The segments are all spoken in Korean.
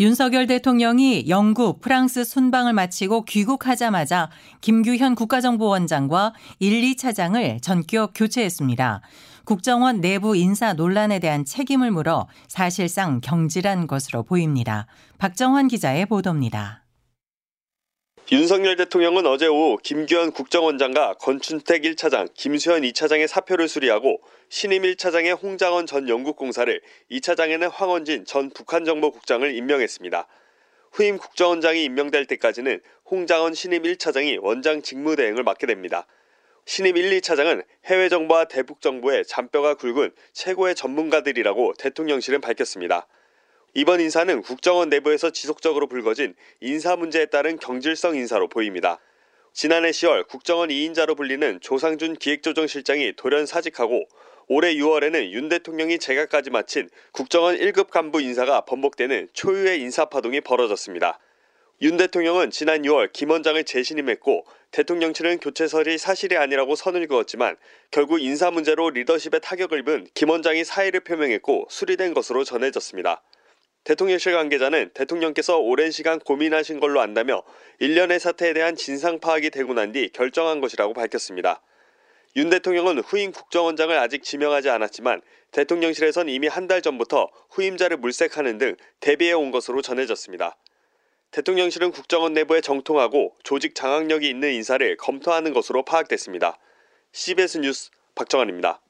윤석열 대통령이 영국, 프랑스 순방을 마치고 귀국하자마자 김규현 국가정보원장과 1, 2차장을 전격 교체했습니다. 국정원 내부 인사 논란에 대한 책임을 물어 사실상 경질한 것으로 보입니다. 박정환 기자의 보도입니다. 윤석열 대통령은 어제 오후 김규현 국정원장과 건춘택 1차장, 김수현 2차장의 사표를 수리하고 신임 1차장의 홍장원 전 영국공사를 2차장에는 황원진 전 북한정보국장을 임명했습니다. 후임 국정원장이 임명될 때까지는 홍장원 신임 1차장이 원장 직무 대행을 맡게 됩니다. 신임 1, 2차장은 해외 정보와 대북 정보에 잔뼈가 굵은 최고의 전문가들이라고 대통령실은 밝혔습니다. 이번 인사는 국정원 내부에서 지속적으로 불거진 인사 문제에 따른 경질성 인사로 보입니다. 지난해 10월 국정원 2인자로 불리는 조상준 기획조정실장이 돌연 사직하고 올해 6월에는 윤 대통령이 제각까지 마친 국정원 1급 간부 인사가 번복되는 초유의 인사파동이 벌어졌습니다. 윤 대통령은 지난 6월 김 원장을 재신임했고 대통령실은 교체설이 사실이 아니라고 선을 그었지만 결국 인사 문제로 리더십에 타격을 입은 김 원장이 사의를 표명했고 수리된 것으로 전해졌습니다. 대통령실 관계자는 대통령께서 오랜 시간 고민하신 걸로 안다며 일련의 사태에 대한 진상 파악이 되고 난 뒤 결정한 것이라고 밝혔습니다. 윤 대통령은 후임 국정원장을 아직 지명하지 않았지만 대통령실에선 이미 한 달 전부터 후임자를 물색하는 등 대비해 온 것으로 전해졌습니다. 대통령실은 국정원 내부에 정통하고 조직 장악력이 있는 인사를 검토하는 것으로 파악됐습니다. CBS 뉴스 박정환입니다.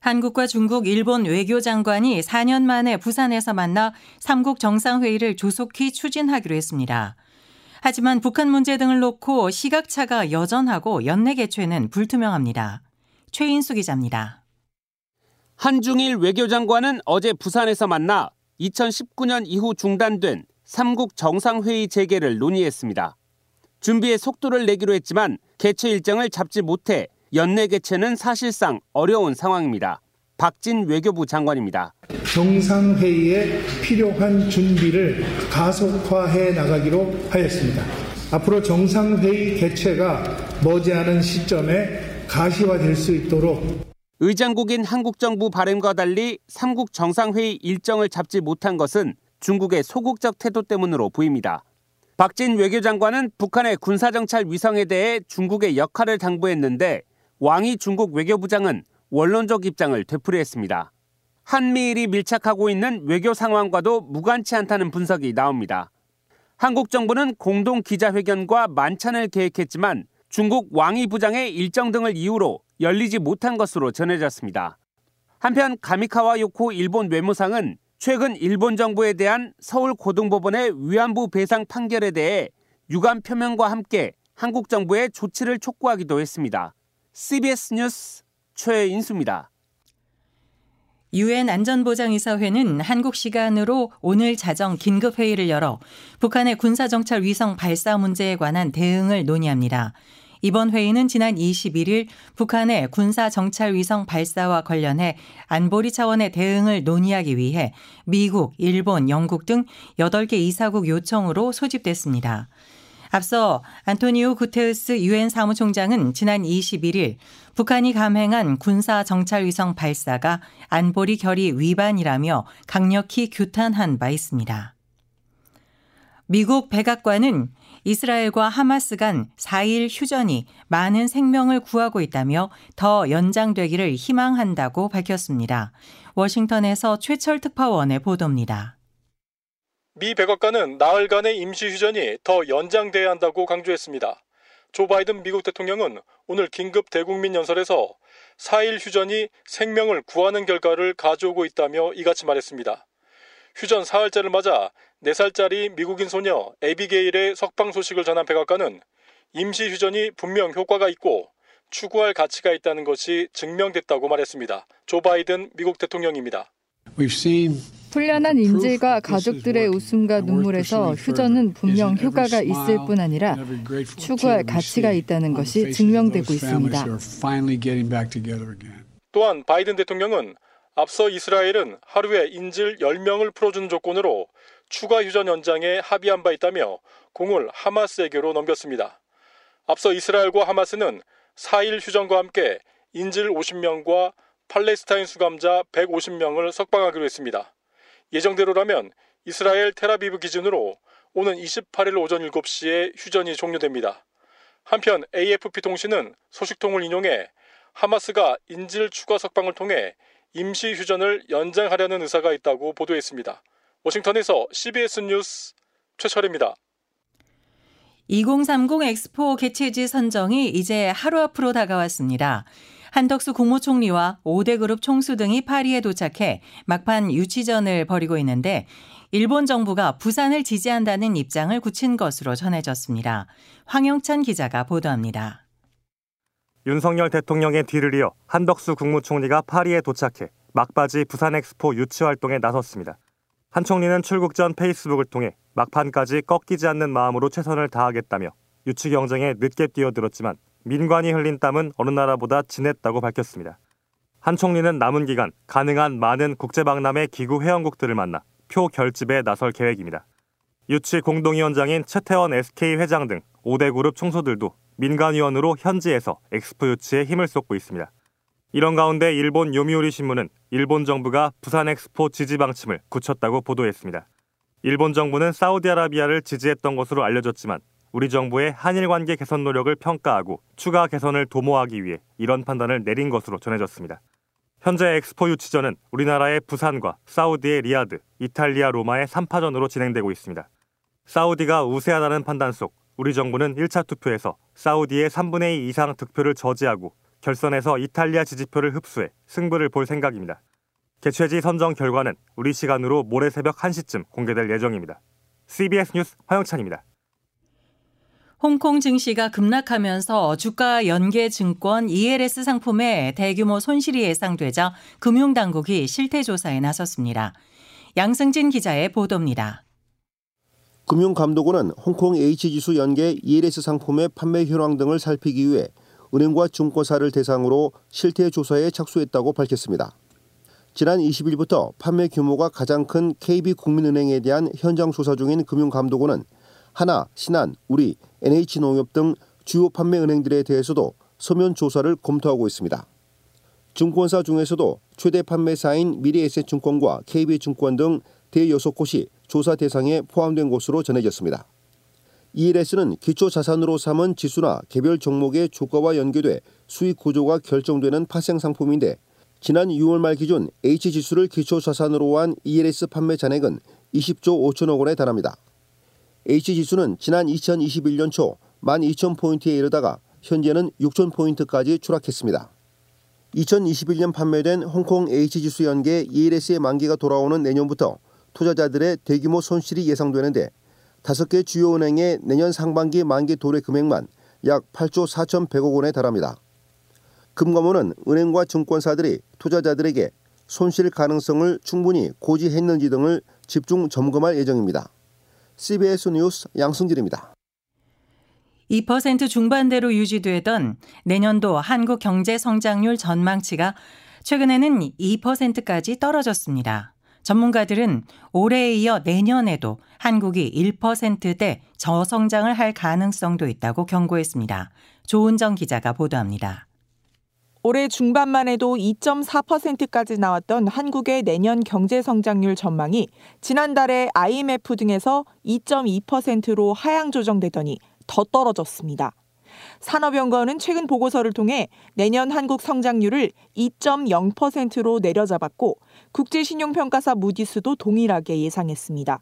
한국과 중국, 일본 외교장관이 4년 만에 부산에서 만나 3국 정상회의를 조속히 추진하기로 했습니다. 하지만 북한 문제 등을 놓고 시각차가 여전하고 연내 개최는 불투명합니다. 최인수 기자입니다. 한중일 외교장관은 어제 부산에서 만나 2019년 이후 중단된 3국 정상회의 재개를 논의했습니다. 준비에 속도를 내기로 했지만 개최 일정을 잡지 못해 연내 개최는 사실상 어려운 상황입니다. 박진 외교부 장관입니다. 정상회의에 필요한 준비를 가속화해 나가기로 하였습니다. 앞으로 정상회의 개최가 머지않은 시점에 가시화될 수 있도록 의장국인 한국 정부 바램과 달리 3국 정상회의 일정을 잡지 못한 것은 중국의 소극적 태도 때문으로 보입니다. 박진 외교장관은 북한의 군사정찰 위성에 대해 중국의 역할을 당부했는데 왕이 중국 외교부장은 원론적 입장을 되풀이했습니다. 한미일이 밀착하고 있는 외교 상황과도 무관치 않다는 분석이 나옵니다. 한국 정부는 공동 기자회견과 만찬을 계획했지만 중국 왕이 부장의 일정 등을 이유로 열리지 못한 것으로 전해졌습니다. 한편 가미카와 요코 일본 외무상은 최근 일본 정부에 대한 서울 고등법원의 위안부 배상 판결에 대해 유감 표명과 함께 한국 정부의 조치를 촉구하기도 했습니다. CBS 뉴스 최인수입니다. 유엔 안전보장이사회는 한국 시간으로 오늘 자정 긴급 회의를 열어 북한의 군사정찰 위성 발사 문제에 관한 대응을 논의합니다. 이번 회의는 지난 21일 북한의 군사 정찰 위성 발사와 관련해 안보리 차원의 대응을 논의하기 위해 미국, 일본, 영국 등 8개 이사국 요청으로 소집됐습니다. 앞서 안토니오 구테우스 유엔 사무총장은 지난 21일 북한이 감행한 군사 정찰 위성 발사가 안보리 결의 위반이라며 강력히 규탄한 바 있습니다. 미국 백악관은 이스라엘과 하마스 간 4일 휴전이 많은 생명을 구하고 있다며 더 연장되기를 희망한다고 밝혔습니다. 워싱턴에서 최철 특파원의 보도입니다. 미 백악관은 나흘간의 임시 휴전이 더 연장돼야 한다고 강조했습니다. 조 바이든 미국 대통령은 오늘 긴급 대국민 연설에서 4일 휴전이 생명을 구하는 결과를 가져오고 있다며 이같이 말했습니다. 휴전 사흘째를 맞아 4살짜리 미국인 소녀 에비게일의 석방 소식을 전한 백악관은 임시 휴전이 분명 효과가 있고 추구할 가치가 있다는 것이 증명됐다고 말했습니다. 조 바이든 미국 대통령입니다. 훈련한 인질과 가족들의 웃음과 눈물에서 휴전은 분명 효과가 있을 뿐 아니라 추구할 가치가 있다는 것이 증명되고 있습니다. 또한 바이든 대통령은 앞서 이스라엘은 하루에 인질 10명을 풀어주는 조건으로 추가 휴전 연장에 합의한 바 있다며 공을 하마스에게로 넘겼습니다. 앞서 이스라엘과 하마스는 4일 휴전과 함께 인질 50명과 팔레스타인 수감자 150명을 석방하기로 했습니다. 예정대로라면 이스라엘 테라비브 기준으로 오는 28일 오전 7시에 휴전이 종료됩니다. 한편 AFP 통신은 소식통을 인용해 하마스가 인질 추가 석방을 통해 임시 휴전을 연장하려는 의사가 있다고 보도했습니다. 워싱턴에서 CBS 뉴스 최철입니다. 2030 엑스포 개최지 선정이 이제 하루 앞으로 다가왔습니다. 한덕수 국무총리와 5대 그룹 총수 등이 파리에 도착해 막판 유치전을 벌이고 있는데 일본 정부가 부산을 지지한다는 입장을 굳힌 것으로 전해졌습니다. 황영찬 기자가 보도합니다. 윤석열 대통령의 뒤를 이어 한덕수 국무총리가 파리에 도착해 막바지 부산 엑스포 유치 활동에 나섰습니다. 한 총리는 출국 전 페이스북을 통해 막판까지 꺾이지 않는 마음으로 최선을 다하겠다며 유치 경쟁에 늦게 뛰어들었지만 민관이 흘린 땀은 어느 나라보다 진했다고 밝혔습니다. 한 총리는 남은 기간 가능한 많은 국제박람회 기구 회원국들을 만나 표 결집에 나설 계획입니다. 유치 공동위원장인 최태원 SK 회장 등 5대 그룹 총수들도 민간위원으로 현지에서 엑스포 유치에 힘을 쏟고 있습니다. 이런 가운데 일본 요미우리 신문은 일본 정부가 부산 엑스포 지지 방침을 굳혔다고 보도했습니다. 일본 정부는 사우디아라비아를 지지했던 것으로 알려졌지만 우리 정부의 한일 관계 개선 노력을 평가하고 추가 개선을 도모하기 위해 이런 판단을 내린 것으로 전해졌습니다. 현재 엑스포 유치전은 우리나라의 부산과 사우디의 리야드, 이탈리아 로마의 3파전으로 진행되고 있습니다. 사우디가 우세하다는 판단 속 우리 정부는 1차 투표에서 사우디의 3분의 2 이상 득표를 저지하고 결선에서 이탈리아 지지표를 흡수해 승부를 볼 생각입니다. 개최지 선정 결과는 우리 시간으로 모레 새벽 1시쯤 공개될 예정입니다. CBS 뉴스 화영찬입니다. 홍콩 증시가 급락하면서 주가 연계 증권 ELS 상품에 대규모 손실이 예상되자 금융당국이 실태조사에 나섰습니다. 양승진 기자의 보도입니다. 금융감독원은 홍콩 H지수 연계 ELS 상품의 판매 현황 등을 살피기 위해 은행과 증권사를 대상으로 실태조사에 착수했다고 밝혔습니다. 지난 20일부터 판매 규모가 가장 큰 KB국민은행에 대한 현장 조사 중인 금융감독원은 하나, 신한, 우리, NH농협 등 주요 판매 은행들에 대해서도 서면 조사를 검토하고 있습니다. 증권사 중에서도 최대 판매사인 미래에셋증권과 KB증권 등 대여섯 곳이 조사 대상에 포함된 것으로 전해졌습니다. ELS는 기초 자산으로 삼은 지수나 개별 종목의 주가와 연계돼 수익 구조가 결정되는 파생 상품인데 지난 6월 말 기준 H지수를 기초 자산으로 한 ELS 판매 잔액은 20조 5천억 원에 달합니다. H지수는 지난 2021년 초 12,000포인트에 이르다가 현재는 6,000포인트까지 추락했습니다. 2021년 판매된 홍콩 H지수 연계 ELS의 만기가 돌아오는 내년부터 투자자들의 대규모 손실이 예상되는데 다섯 개 주요 은행의 내년 상반기 만기 도래 금액만 약 8조 4,100억 원에 달합니다. 금감원은 은행과 증권사들이 투자자들에게 손실 가능성을 충분히 고지했는지 등을 집중 점검할 예정입니다. CBS 뉴스 양승길입니다. 2% 중반대로 유지되던 내년도 한국 경제 성장률 전망치가 최근에는 2%까지 떨어졌습니다. 전문가들은 올해에 이어 내년에도 한국이 1%대 저성장을 할 가능성도 있다고 경고했습니다. 조은정 기자가 보도합니다. 올해 중반만 해도 2.4%까지 나왔던 한국의 내년 경제 성장률 전망이 지난달에 IMF 등에서 2.2%로 하향 조정되더니 더 떨어졌습니다. 산업연구원은 최근 보고서를 통해 내년 한국 성장률을 2.0%로 내려잡았고 국제신용평가사 무디스도 동일하게 예상했습니다.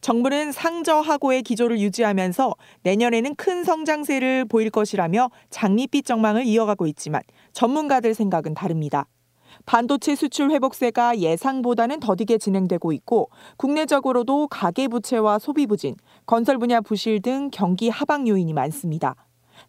정부는 상저하고의 기조를 유지하면서 내년에는 큰 성장세를 보일 것이라며 장밋빛 전망을 이어가고 있지만 전문가들 생각은 다릅니다. 반도체 수출 회복세가 예상보다는 더디게 진행되고 있고 국내적으로도 가계 부채와 소비 부진, 건설 분야 부실 등 경기 하방 요인이 많습니다.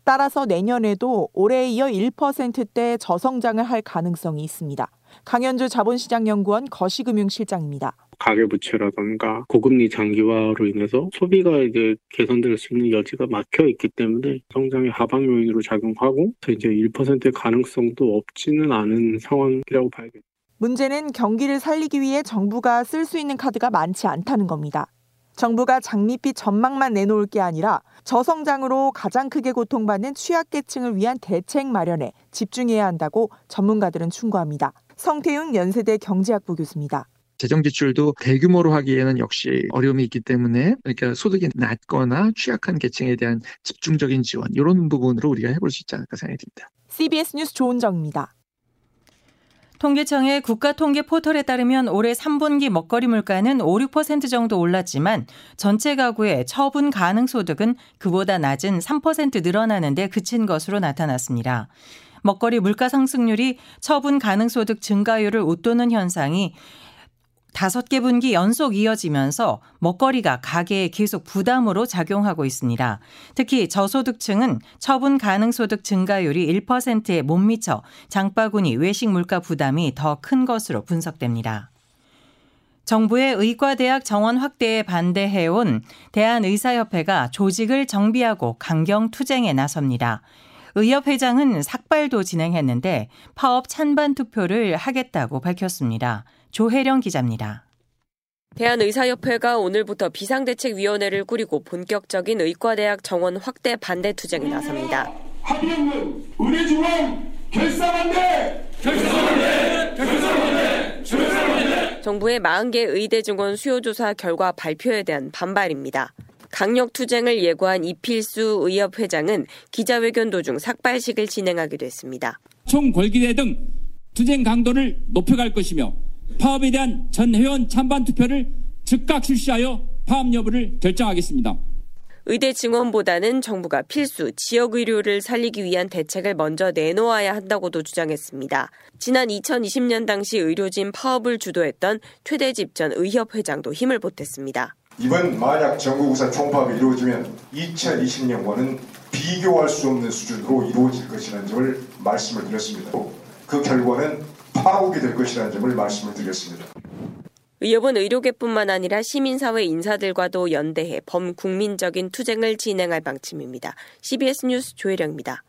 따라서 내년에도 올해에 이어 1%대 저성장을 할 가능성이 있습니다. 강현주 자본시장연구원 거시금융실장입니다. 가계부채라던가 고금리 장기화로 인해서 소비가 이제 개선될 수 있는 여지가 막혀 있기 때문에 성장의 하방 요인으로 작용하고 이제 1%의 가능성도 없지는 않은 상황이라고 봐야겠죠. 문제는 경기를 살리기 위해 정부가 쓸 수 있는 카드가 많지 않다는 겁니다. 정부가 장밋빛 전망만 내놓을 게 아니라 저성장으로 가장 크게 고통받는 취약계층을 위한 대책 마련에 집중해야 한다고 전문가들은 충고합니다. 성태윤 연세대 경제학부 교수입니다. 재정 지출도 대규모로 하기에는 역시 어려움이 있기 때문에 그러니까 소득이 낮거나 취약한 계층에 대한 집중적인 지원 이런 부분으로 우리가 해볼 수 있지 않을까 생각이 듭니다. CBS 뉴스 조은정입니다. 통계청의 국가통계 포털에 따르면 올해 3분기 먹거리 물가는 5, 6% 정도 올랐지만 전체 가구의 처분 가능 소득은 그보다 낮은 3% 늘어나는데 그친 것으로 나타났습니다. 먹거리 물가 상승률이 처분 가능 소득 증가율을 웃도는 현상이 다섯 개 분기 연속 이어지면서 먹거리가 가계에 계속 부담으로 작용하고 있습니다. 특히 저소득층은 처분 가능 소득 증가율이 1%에 못 미쳐 장바구니 외식 물가 부담이 더 큰 것으로 분석됩니다. 정부의 의과대학 정원 확대에 반대해온 대한의사협회가 조직을 정비하고 강경 투쟁에 나섭니다. 의협 회장은 삭발도 진행했는데 파업 찬반 투표를 하겠다고 밝혔습니다. 조혜령 기자입니다. 대한의사협회가 오늘부터 비상대책위원회를 꾸리고 본격적인 의과대학 정원 확대 반대 투쟁에 나섭니다. 합의없는 의료중앙 결사 반대! 결사 반대! 결사 반대! 결사 반대! 정부의 40개 의대 증원 수요조사 결과 발표에 대한 반발입니다. 강력 투쟁을 예고한 이필수 의협 회장은 기자회견 도중 삭발식을 진행하기도 했습니다. 총궐기대 등 투쟁 강도를 높여갈 것이며 파업에 대한 전 회원 찬반 투표를 즉각 실시하여 파업 여부를 결정하겠습니다. 의대 증원보다는 정부가 필수 지역 의료를 살리기 위한 대책을 먼저 내놓아야 한다고도 주장했습니다. 지난 2020년 당시 의료진 파업을 주도했던 최대 집 전 의협 회장도 힘을 보탰습니다. 이번 만약 전국우사 총파업이 이루어지면 2020년과는 비교할 수 없는 수준으로 이루어질 것이라는 점을 말씀을 드렸습니다. 그 결과는 파국이 될 것이라는 점을 말씀을 드렸습니다. 의협은 의료계뿐만 아니라 시민사회 인사들과도 연대해 범국민적인 투쟁을 진행할 방침입니다. CBS 뉴스 조혜령입니다.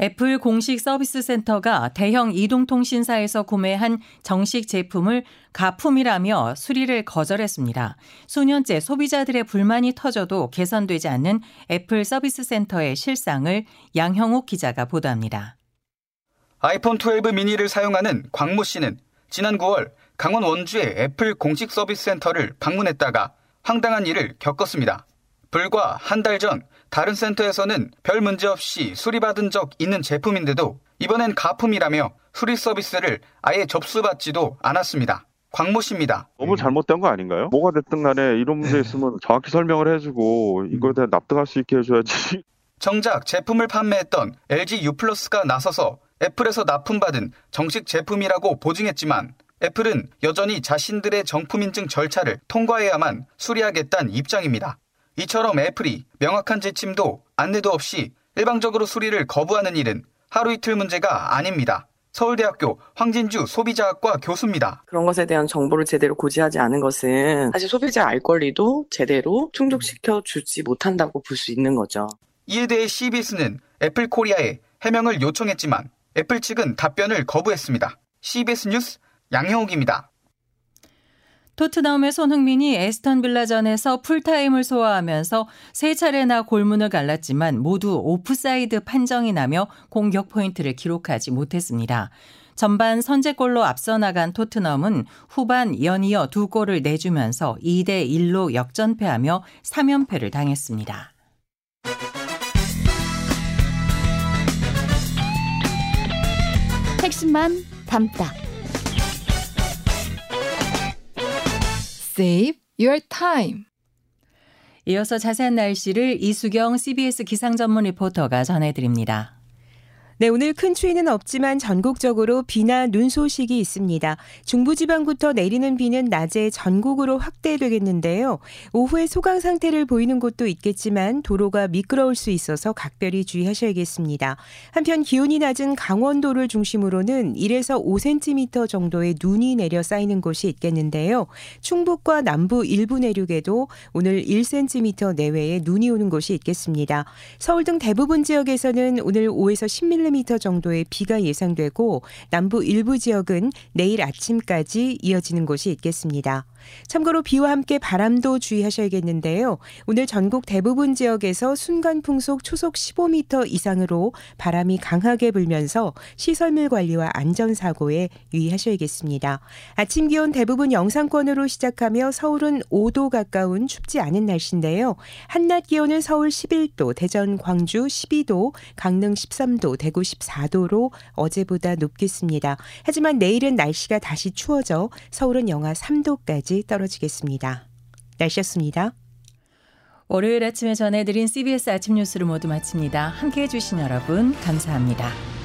애플 공식 서비스 센터가 대형 이동통신사에서 구매한 정식 제품을 가품이라며 수리를 거절했습니다. 수년째 소비자들의 불만이 터져도 개선되지 않는 애플 서비스 센터의 실상을 양형욱 기자가 보도합니다. 아이폰 12 미니를 사용하는 광모 씨는 지난 9월 강원 원주의 애플 공식 서비스 센터를 방문했다가 황당한 일을 겪었습니다. 불과 한 달 전 다른 센터에서는 별 문제 없이 수리받은 적 있는 제품인데도 이번엔 가품이라며 수리 서비스를 아예 접수받지도 않았습니다. 광모 씨입니다. 너무 잘못된 거 아닌가요? 뭐가 됐든 간에 이런 문제 있으면 정확히 설명을 해주고 이거에 대해 납득할 수 있게 해줘야지. 정작 제품을 판매했던 LG U+가 나서서 애플에서 납품받은 정식 제품이라고 보증했지만 애플은 여전히 자신들의 정품 인증 절차를 통과해야만 수리하겠다는 입장입니다. 이처럼 애플이 명확한 지침도 안내도 없이 일방적으로 수리를 거부하는 일은 하루 이틀 문제가 아닙니다. 서울대학교 황진주 소비자학과 교수입니다. 그런 것에 대한 정보를 제대로 고지하지 않은 것은 사실 소비자 알 권리도 제대로 충족시켜 주지 못한다고 볼 수 있는 거죠. 이에 대해 CBS는 애플 코리아에 해명을 요청했지만 애플 측은 답변을 거부했습니다. CBS 뉴스 양형욱입니다. 토트넘의 손흥민이 애스턴 빌라전에서 풀타임을 소화하면서 세 차례나 골문을 갈랐지만 모두 오프사이드 판정이 나며 공격 포인트를 기록하지 못했습니다. 전반 선제골로 앞서 나간 토트넘은 후반 연이어 두 골을 내주면서 2대 1로 역전패하며 3연패를 당했습니다. 핵심만 담다. Save your time. 이어서 자세한 날씨를 이수경 CBS 기상 전문 리포터가 전해드립니다. 네, 오늘 큰 추위는 없지만 전국적으로 비나 눈 소식이 있습니다. 중부지방부터 내리는 비는 낮에 전국으로 확대되겠는데요. 오후에 소강 상태를 보이는 곳도 있겠지만 도로가 미끄러울 수 있어서 각별히 주의하셔야겠습니다. 한편 기온이 낮은 강원도를 중심으로는 1에서 5cm 정도의 눈이 내려 쌓이는 곳이 있겠는데요. 충북과 남부 일부 내륙에도 오늘 1cm 내외의 눈이 오는 곳이 있겠습니다. 서울 등 대부분 지역에서는 오늘 5에서 10mm mm 정도의 비가 예상되고 남부 일부 지역은 내일 아침까지 이어지는 곳이 있겠습니다. 참고로 비와 함께 바람도 주의하셔야겠는데요. 오늘 전국 대부분 지역에서 순간 풍속 초속 15m 이상으로 바람이 강하게 불면서 시설물 관리와 안전 사고에 유의하셔야겠습니다. 아침 기온 대부분 영상권으로 시작하며 서울은 5도 가까운 춥지 않은 날씨인데요. 한낮 기온은 서울 11도, 대전, 광주 12도, 강릉 13도, 대구 14도로 어제보다 높겠습니다. 하지만 내일은 날씨가 다시 추워져 서울은 영하 3도 까지 떨어지겠습니다. 날씨였습니다. 월요일 아침에 전해드린 CBS 아침 뉴스를 모두 마칩니다. 함께해 주신 여러분 감사합니다.